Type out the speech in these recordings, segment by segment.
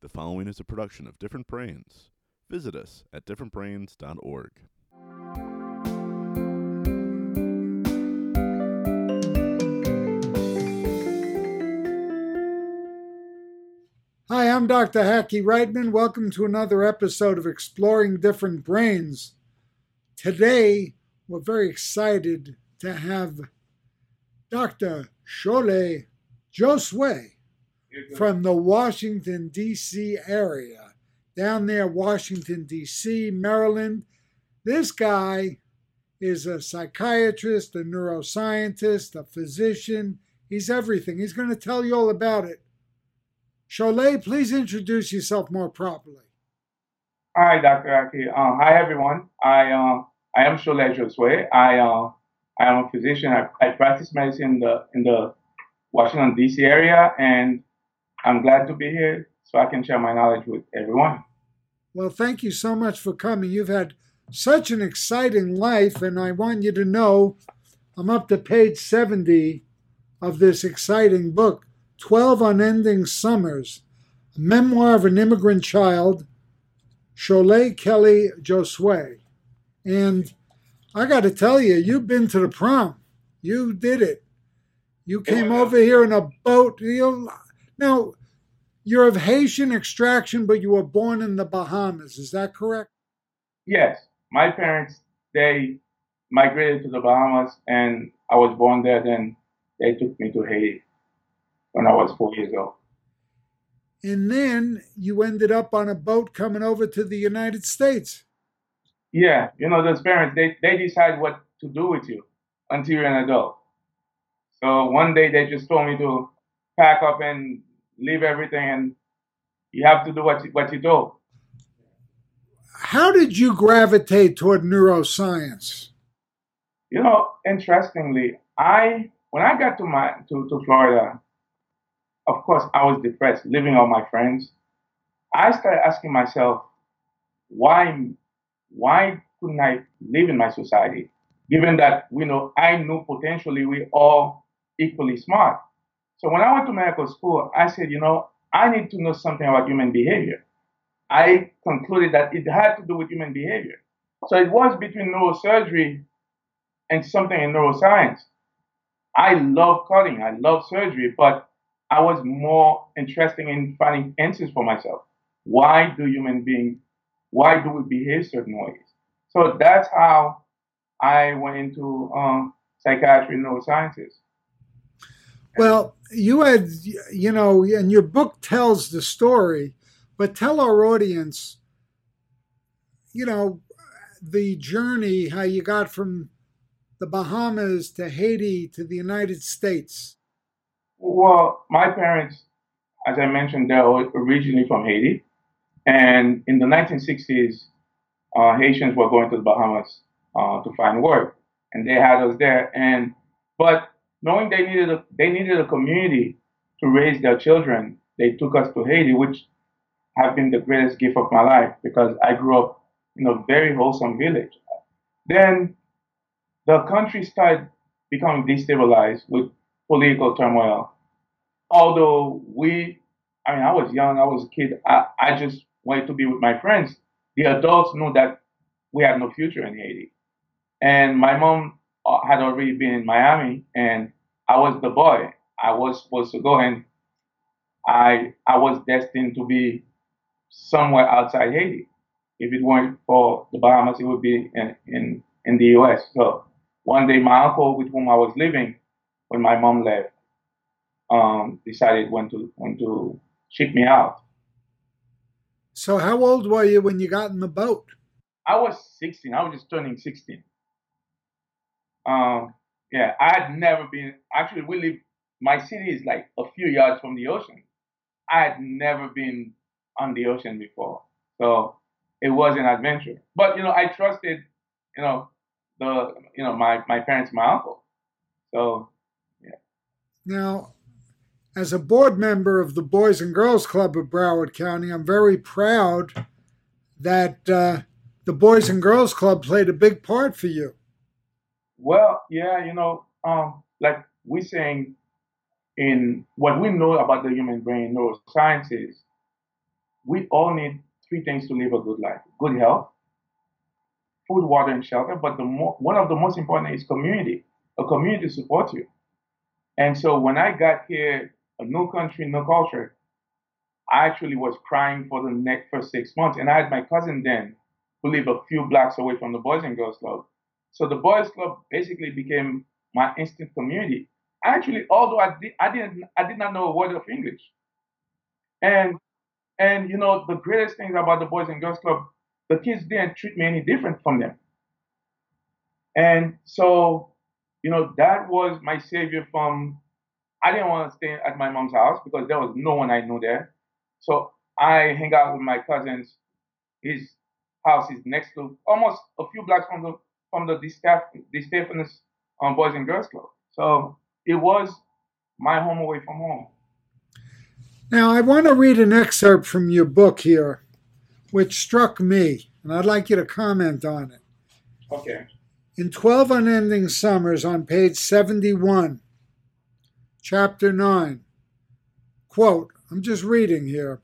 The following is a production of Different Brains. Visit us at differentbrains.org. Hi, I'm Dr. Hackie Reitman. Welcome to another episode of Exploring Different Brains. Today, we're very excited to have Dr. Cholet Josue from the Washington, D.C. area. Down there, Washington, D.C., Maryland. This guy is a psychiatrist, a neuroscientist, a physician. He's everything. He's going to tell you all about it. Cholet, please introduce yourself more properly. Hi, Dr. Aki. Uh, hi, everyone. I uh, I am Cholet Josue. I uh, I am a physician. I, I practice medicine in the in the Washington D.C. area, and I'm glad to be here so I can share my knowledge with everyone. Well, thank you so much for coming. You've had such an exciting life, and I want you to know I'm up to page 70 of this exciting book 12 Unending Summers, a memoir of an immigrant child, Cholet Kelly Josue. And I got to tell you, you've been to the prom. You did it. You came over here in a boat. You now, you're of Haitian extraction, but you were born in the Bahamas. Is that correct? Yes. My parents, they migrated to the Bahamas, and I was born there. Then they took me to Haiti when I was four years old. And then you ended up on a boat coming over to the United States. Yeah, you know, those parents, they, they decide what to do with you until you're an adult. So one day they just told me to pack up and leave everything, and you have to do what you, what you told. How did you gravitate toward neuroscience? You know, interestingly, I when I got to my to, to Florida, of course I was depressed, living on my friends. I started asking myself, why why couldn't I live in my society? Given that we know I knew potentially we all equally smart. So when I went to medical school, I said, you know, I need to know something about human behavior. I concluded that it had to do with human behavior. So it was between neurosurgery and something in neuroscience. I love cutting, I love surgery, but I was more interested in finding answers for myself. Why do human beings, why do we behave certain ways? So that's how I went into um, psychiatry and neurosciences. Well, you had, you know, and your book tells the story, but tell our audience, you know, the journey, how you got from the Bahamas to Haiti to the United States. Well, my parents, as I mentioned, they're originally from Haiti. And in the 1960s, uh, Haitians were going to the Bahamas uh, to find work. And they had us there. And, but knowing they needed a, they needed a community to raise their children, they took us to Haiti, which have been the greatest gift of my life because I grew up in a very wholesome village. Then the country started becoming destabilized with political turmoil. Although we, I mean, I was young, I was a kid, I, I just wanted to be with my friends. The adults knew that we had no future in Haiti. And my mom uh, had already been in Miami, and I was the boy. I was supposed to go, and I I was destined to be somewhere outside Haiti. If it weren't for the Bahamas, it would be in in, in the U.S. So one day, my uncle, with whom I was living when my mom left, um, decided when to when to ship me out. So, how old were you when you got in the boat? I was 16. I was just turning 16. Um, yeah, I had never been. Actually, we live. My city is like a few yards from the ocean. I had never been on the ocean before, so it was an adventure. But you know, I trusted, you know, the you know my my parents, my uncle. So, yeah. Now, as a board member of the Boys and Girls Club of Broward County, I'm very proud that uh, the Boys and Girls Club played a big part for you. Well, yeah, you know, um, like we're saying in what we know about the human brain, neurosciences, we all need three things to live a good life good health, food, water, and shelter. But the more, one of the most important is community. A community supports you. And so when I got here, a new country, new culture, I actually was crying for the next first six months. And I had my cousin then who lived a few blocks away from the Boys and Girls Club. So the Boys Club basically became my instant community. Actually, although I did, I didn't, I did not know a word of English. And and you know the greatest things about the Boys and Girls Club, the kids didn't treat me any different from them. And so, you know, that was my savior from. I didn't want to stay at my mom's house because there was no one I knew there. So I hang out with my cousins. His house is next to almost a few blocks from the from the DeStephanis um, Boys and Girls Club. So it was my home away from home. Now, I want to read an excerpt from your book here, which struck me, and I'd like you to comment on it. Okay. In 12 Unending Summers on page 71, chapter 9, quote, I'm just reading here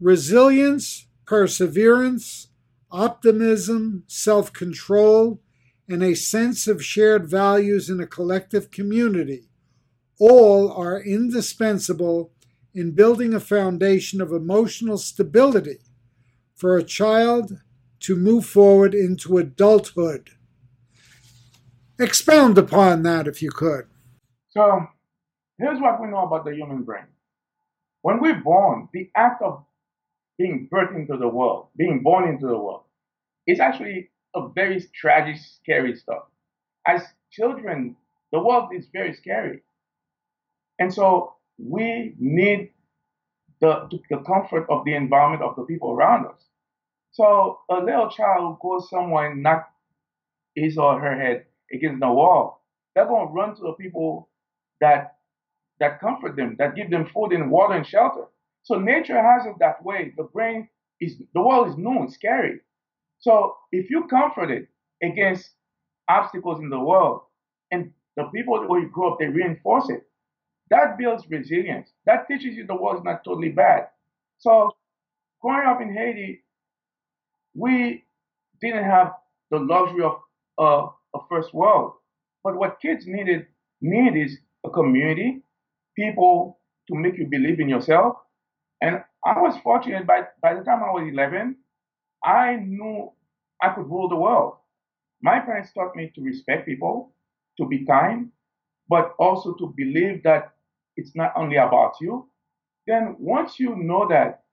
resilience, perseverance, optimism, self control, and a sense of shared values in a collective community all are indispensable in building a foundation of emotional stability for a child to move forward into adulthood. Expound upon that if you could. So, here's what we know about the human brain. When we're born, the act of being birthed into the world, being born into the world, is actually a very tragic, scary stuff. As children, the world is very scary. And so we need the, the comfort of the environment of the people around us. So a little child goes somewhere and knock his or her head against the wall, they're going to run to the people that that comfort them, that give them food and water and shelter. So nature has it that way. The brain is the world is new and scary. So if you comfort it against obstacles in the world, and the people where you grow up, they reinforce it. That builds resilience. That teaches you the world is not totally bad. So, growing up in Haiti, we didn't have the luxury of uh, a first world. But what kids needed need is a community, people to make you believe in yourself. And I was fortunate by by the time I was 11, I knew I could rule the world. My parents taught me to respect people, to be kind, but also to believe that it's not only about you, then once you know that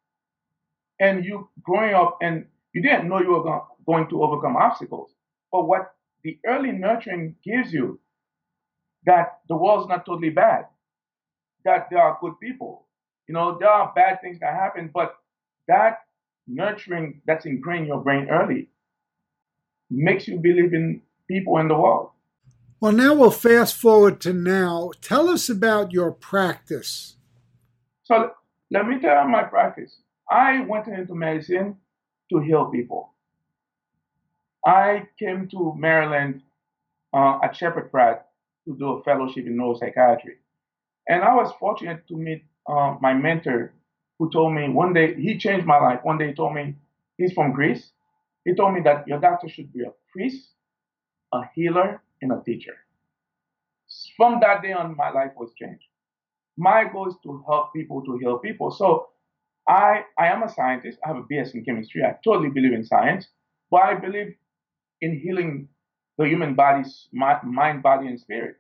and you growing up and you didn't know you were going to overcome obstacles, but what the early nurturing gives you that the world's not totally bad, that there are good people. You know, there are bad things that happen, but that nurturing that's ingrained in your brain early makes you believe in people in the world. Well, now we'll fast forward to now. Tell us about your practice. So let me tell you my practice. I went into medicine to heal people. I came to Maryland uh, at Sheppard Pratt to do a fellowship in neuropsychiatry. And I was fortunate to meet uh, my mentor who told me one day, he changed my life. One day he told me, he's from Greece. He told me that your doctor should be a priest, a healer, and a teacher. From that day on, my life was changed. My goal is to help people to heal people. So I, I am a scientist. I have a BS in chemistry. I totally believe in science, but I believe in healing the human body's mind, body, and spirit.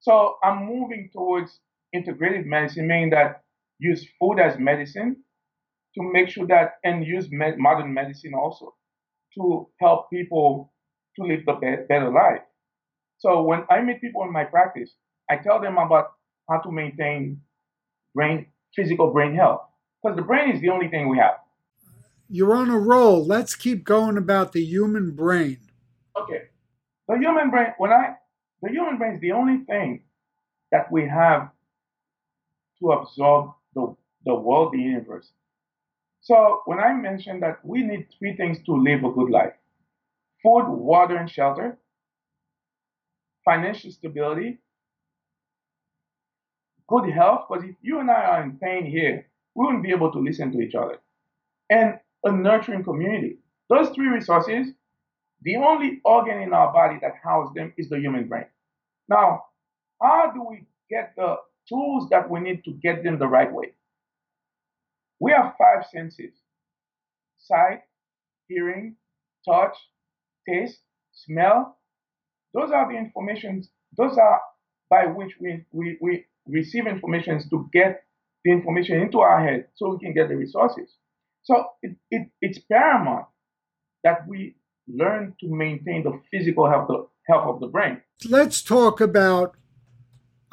So I'm moving towards integrative medicine, meaning that use food as medicine to make sure that, and use med- modern medicine also to help people to live the be- better life. So when I meet people in my practice, I tell them about how to maintain brain, physical brain health, because the brain is the only thing we have. You're on a roll. Let's keep going about the human brain. Okay, the human brain. When I, the human brain is the only thing that we have to absorb the the world, the universe. So when I mentioned that we need three things to live a good life food, water, and shelter, financial stability, good health, because if you and I are in pain here, we wouldn't be able to listen to each other. and a nurturing community. Those three resources, the only organ in our body that houses them is the human brain. Now, how do we get the tools that we need to get them the right way? We have five senses sight, hearing, touch, taste, smell. Those are the information, those are by which we, we, we receive information to get the information into our head so we can get the resources. So it, it, it's paramount that we learn to maintain the physical health, the health of the brain. Let's talk about.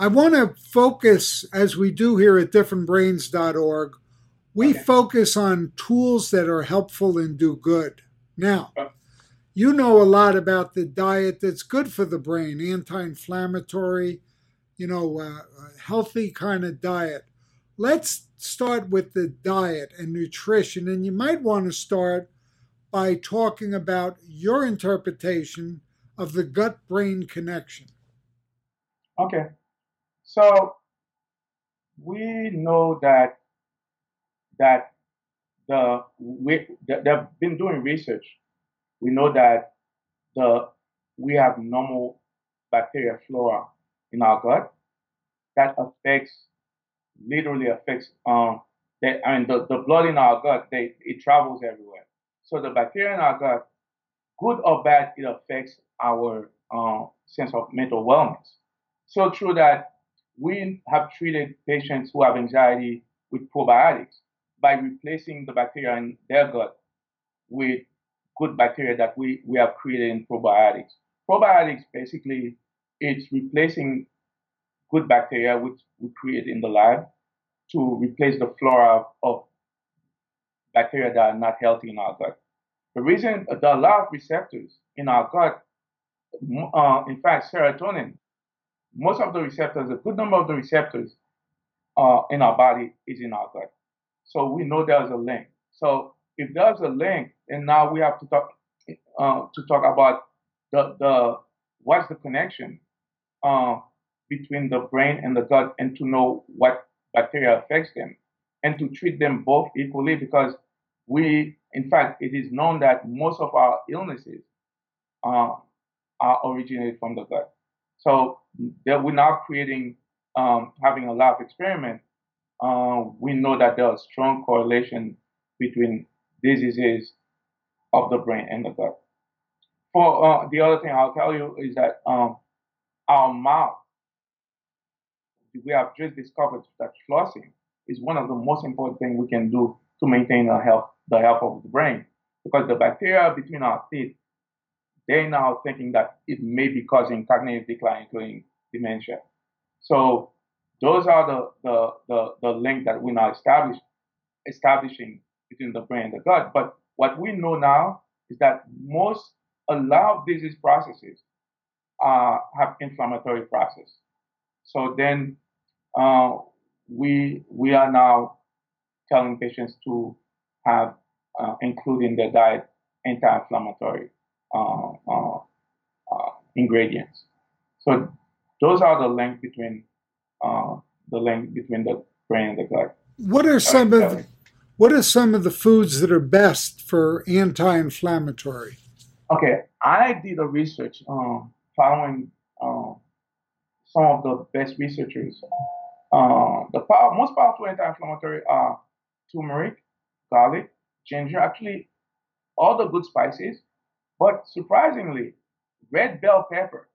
I want to focus, as we do here at differentbrains.org, we okay. focus on tools that are helpful and do good. Now, you know a lot about the diet that's good for the brain, anti inflammatory, you know, uh, healthy kind of diet. Let's start with the diet and nutrition. And you might want to start by talking about your interpretation of the gut brain connection. Okay. So we know that that the we they've been doing research. We know that the we have normal bacteria flora in our gut that affects literally affects um I mean the, the blood in our gut they it travels everywhere. So the bacteria in our gut, good or bad, it affects our uh, sense of mental wellness. So true that we have treated patients who have anxiety with probiotics by replacing the bacteria in their gut with good bacteria that we, we have created in probiotics. Probiotics basically it's replacing good bacteria which we create in the lab to replace the flora of bacteria that are not healthy in our gut. The reason there are a lot of receptors in our gut, uh, in fact, serotonin, most of the receptors, a good number of the receptors uh, in our body is in our gut. So we know there's a link. So if there's a link, and now we have to talk uh, to talk about the the what's the connection uh, between the brain and the gut, and to know what bacteria affects them, and to treat them both equally because we, in fact, it is known that most of our illnesses uh, are originated from the gut. So that we're now creating, um, having a lab experiment. Uh, we know that there's a strong correlation between diseases of the brain and the gut. For uh, the other thing I'll tell you is that um, our mouth, we have just discovered that flossing is one of the most important things we can do to maintain the health, the health of the brain. Because the bacteria between our teeth, they're now thinking that it may be causing cognitive decline, including dementia. So those are the, the, the, the link that we're now establish, establishing between the brain and the gut. But what we know now is that most, a lot of disease processes uh, have inflammatory process. So then uh, we, we are now telling patients to have uh, their diet anti-inflammatory ingredients. So those are the link between uh, the link between the brain and the gut. What are some of what are some of the foods that are best for anti-inflammatory? Okay, I did a research um, following um, some of the best researchers. Uh, the power, most powerful anti-inflammatory are turmeric, garlic, ginger, actually all the good spices. But surprisingly, red bell pepper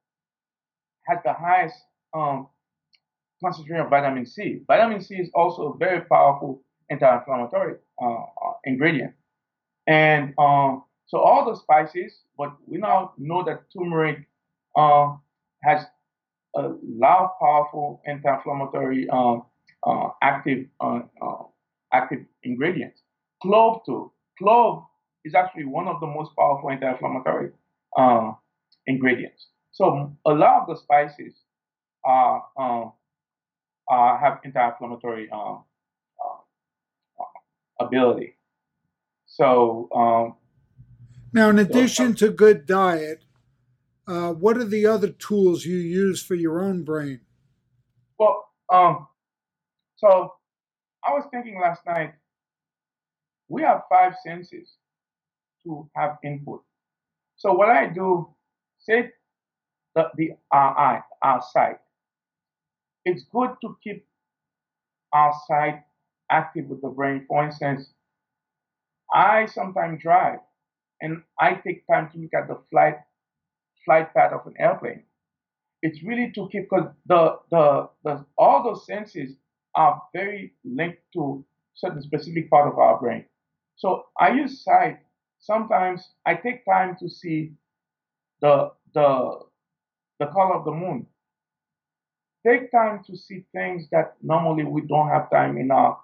has the highest um, concentration of vitamin C. Vitamin C is also a very powerful anti-inflammatory uh, uh, ingredient. And um, so all the spices, but we now know that turmeric uh, has a lot of powerful anti-inflammatory um, uh, active uh, uh, active ingredients. Clove too. Clove is actually one of the most powerful anti-inflammatory ingredients. So a lot of the spices are uh, have anti-inflammatory um, uh, ability. So um, now, in addition so, to good diet, uh, what are the other tools you use for your own brain? Well, um, so I was thinking last night. we have five senses to have input. So what I do, say the, the uh, our eye, our sight. It's good to keep our sight active with the brain. For instance, I sometimes drive and I take time to look at the flight flight path of an airplane. It's really to keep because the, the the all those senses are very linked to certain specific part of our brain. So I use sight. Sometimes I take time to see the the the color of the moon. Take time to see things that normally we don't have time in our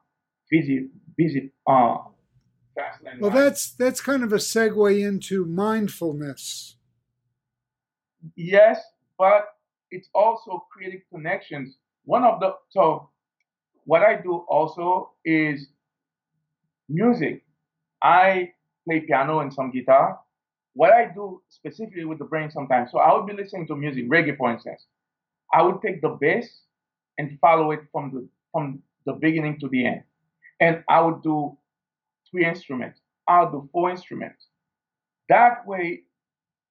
busy busy uh, well, that's that's kind of a segue into mindfulness. Yes, but it's also creating connections. One of the so what I do also is music. I play piano and some guitar. What I do specifically with the brain sometimes, so I would be listening to music, reggae for instance. I would take the bass and follow it from the from the beginning to the end. And I would do three instruments. I'll do four instruments. That way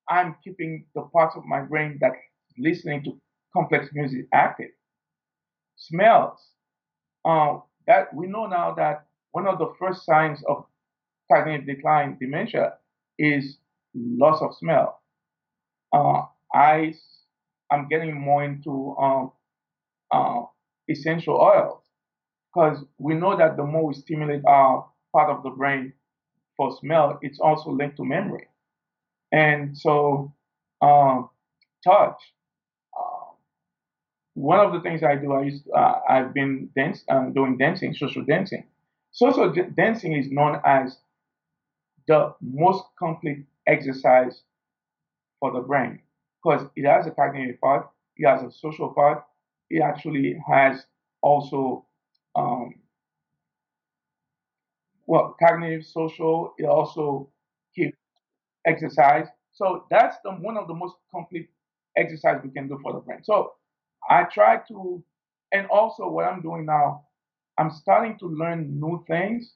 I'm keeping the parts of my brain that listening to complex music active. Smells. Uh, that we know now that one of the first signs of cognitive decline, dementia, is loss of smell. Uh, I I'm getting more into um, uh, essential oils because we know that the more we stimulate our part of the brain for smell, it's also linked to memory. And so, um, touch. Uh, one of the things I do, I used, uh, I've been dance, uh, doing dancing, social dancing. Social dancing is known as the most complete exercise for the brain because it has a cognitive part, it has a social part, it actually has also um, well cognitive, social. It also keeps exercise. So that's the one of the most complete exercise we can do for the brain. So I try to, and also what I'm doing now, I'm starting to learn new things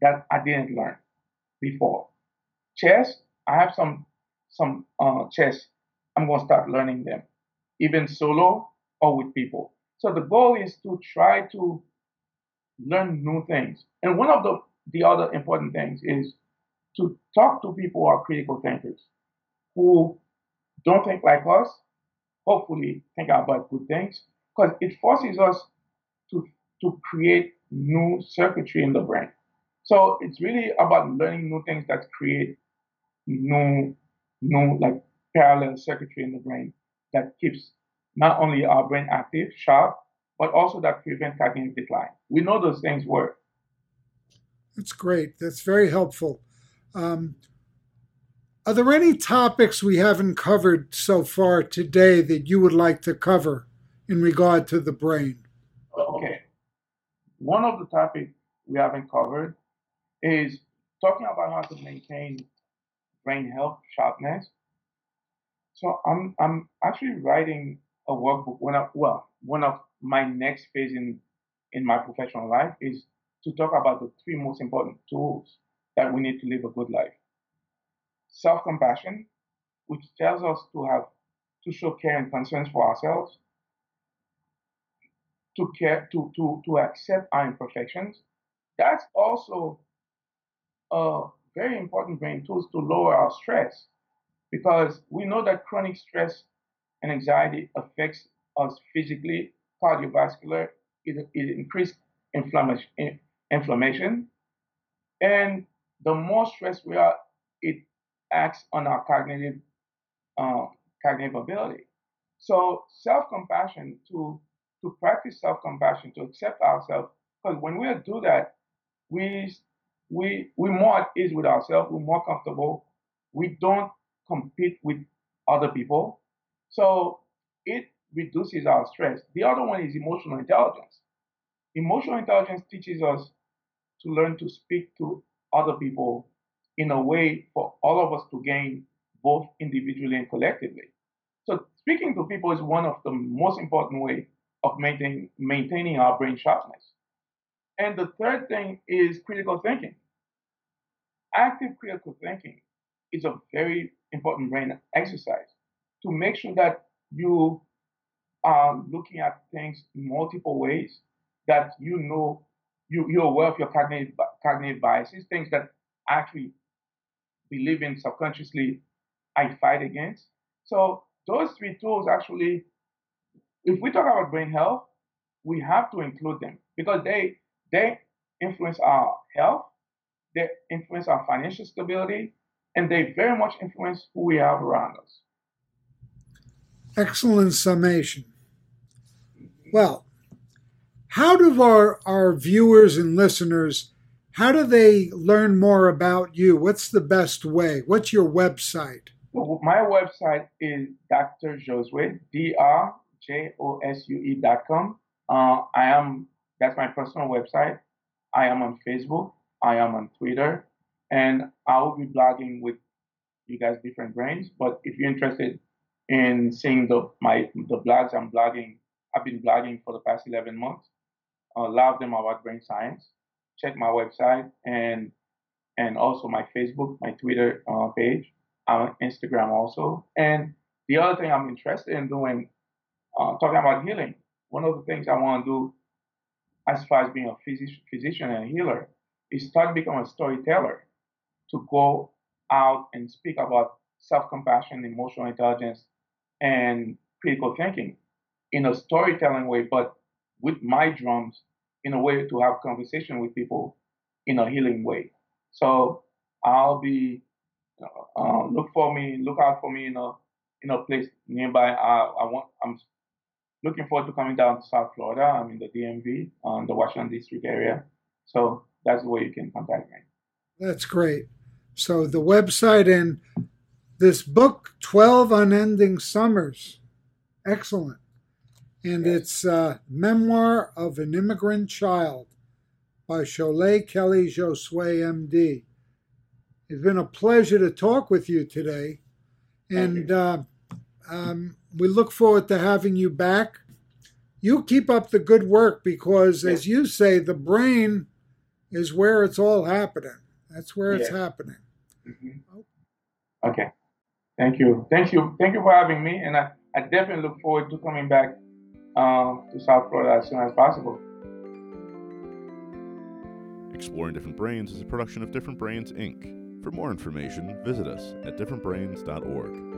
that I didn't learn before. Chess, I have some some uh, chess. I'm gonna start learning them, even solo or with people. So the goal is to try to learn new things. And one of the the other important things is to talk to people who are critical thinkers, who don't think like us, hopefully think about good things, because it forces us to, to create new circuitry in the brain. So it's really about learning new things that create new, new like parallel circuitry in the brain that keeps not only our brain active, sharp, but also that prevent cognitive decline. We know those things work. That's great. That's very helpful. Um, are there any topics we haven't covered so far today that you would like to cover in regard to the brain? Okay. One of the topics we haven't covered is talking about how to maintain brain health, sharpness. So I'm I'm actually writing a workbook. Well, one of my next phase in in my professional life is to talk about the three most important tools that we need to live a good life. Self-compassion, which tells us to have to show care and concerns for ourselves, to care to to to accept our imperfections. That's also a very important brain tools to lower our stress because we know that chronic stress and anxiety affects us physically, cardiovascular, it, it increases inflammation, inflammation. And the more stressed we are, it acts on our cognitive uh, cognitive ability. So self-compassion to to practice self-compassion to accept ourselves because when we do that, we we we more at ease with ourselves. We're more comfortable. We don't compete with other people. So it reduces our stress. The other one is emotional intelligence. Emotional intelligence teaches us to learn to speak to other people in a way for all of us to gain both individually and collectively. So speaking to people is one of the most important way of maintaining maintaining our brain sharpness. And the third thing is critical thinking. active critical thinking is a very important brain exercise to make sure that you are looking at things in multiple ways, that you know you, you're aware of your cognitive, cognitive biases, things that actually believe in subconsciously I fight against. So those three tools actually, if we talk about brain health, we have to include them because they they influence our health, they influence our financial stability, and they very much influence who we have around us. Excellent summation. Well, how do our, our viewers and listeners how do they learn more about you? What's the best way? What's your website? Well, my website is Dr. Josue, D R J O S U E dot com. Uh, I am, that's my personal website. I am on Facebook. I am on Twitter. And I will be blogging with you guys, Different Brains. But if you're interested in seeing the my the blogs I'm blogging, I've been blogging for the past 11 months. A lot of them about brain science check my website and and also my Facebook, my Twitter uh, page, on Instagram also. And the other thing I'm interested in doing, uh, talking about healing. One of the things I want to do, as far as being a physician, and healer, is start becoming a storyteller to go out and speak about self-compassion, emotional intelligence, and critical thinking in a storytelling way, but with my drums in a way to have conversation with people in a healing way. So I'll be uh, look for me, look out for me in a in a place nearby. I, I want I'm looking forward to coming down to South Florida. I'm in the DMV, um, the Washington District area. So that's the way you can contact me. That's great. So the website and this book, 12 Unending Summers. Excellent and yes. it's uh, Memoir of an Immigrant Child by Cholet Kelly Josue, MD. It's been a pleasure to talk with you today, and you. uh, um, we look forward to having you back. You keep up the good work because, yes. as you say, the brain is where it's all happening. That's where it's happening. Mm-hmm. Okay. Thank you. Thank you. Thank you for having me. And I, I definitely look forward to coming back um, to South Florida as soon as possible. Exploring Different Brains is a production of Different Brains, Inc. For more information, visit us at differentbrains.org.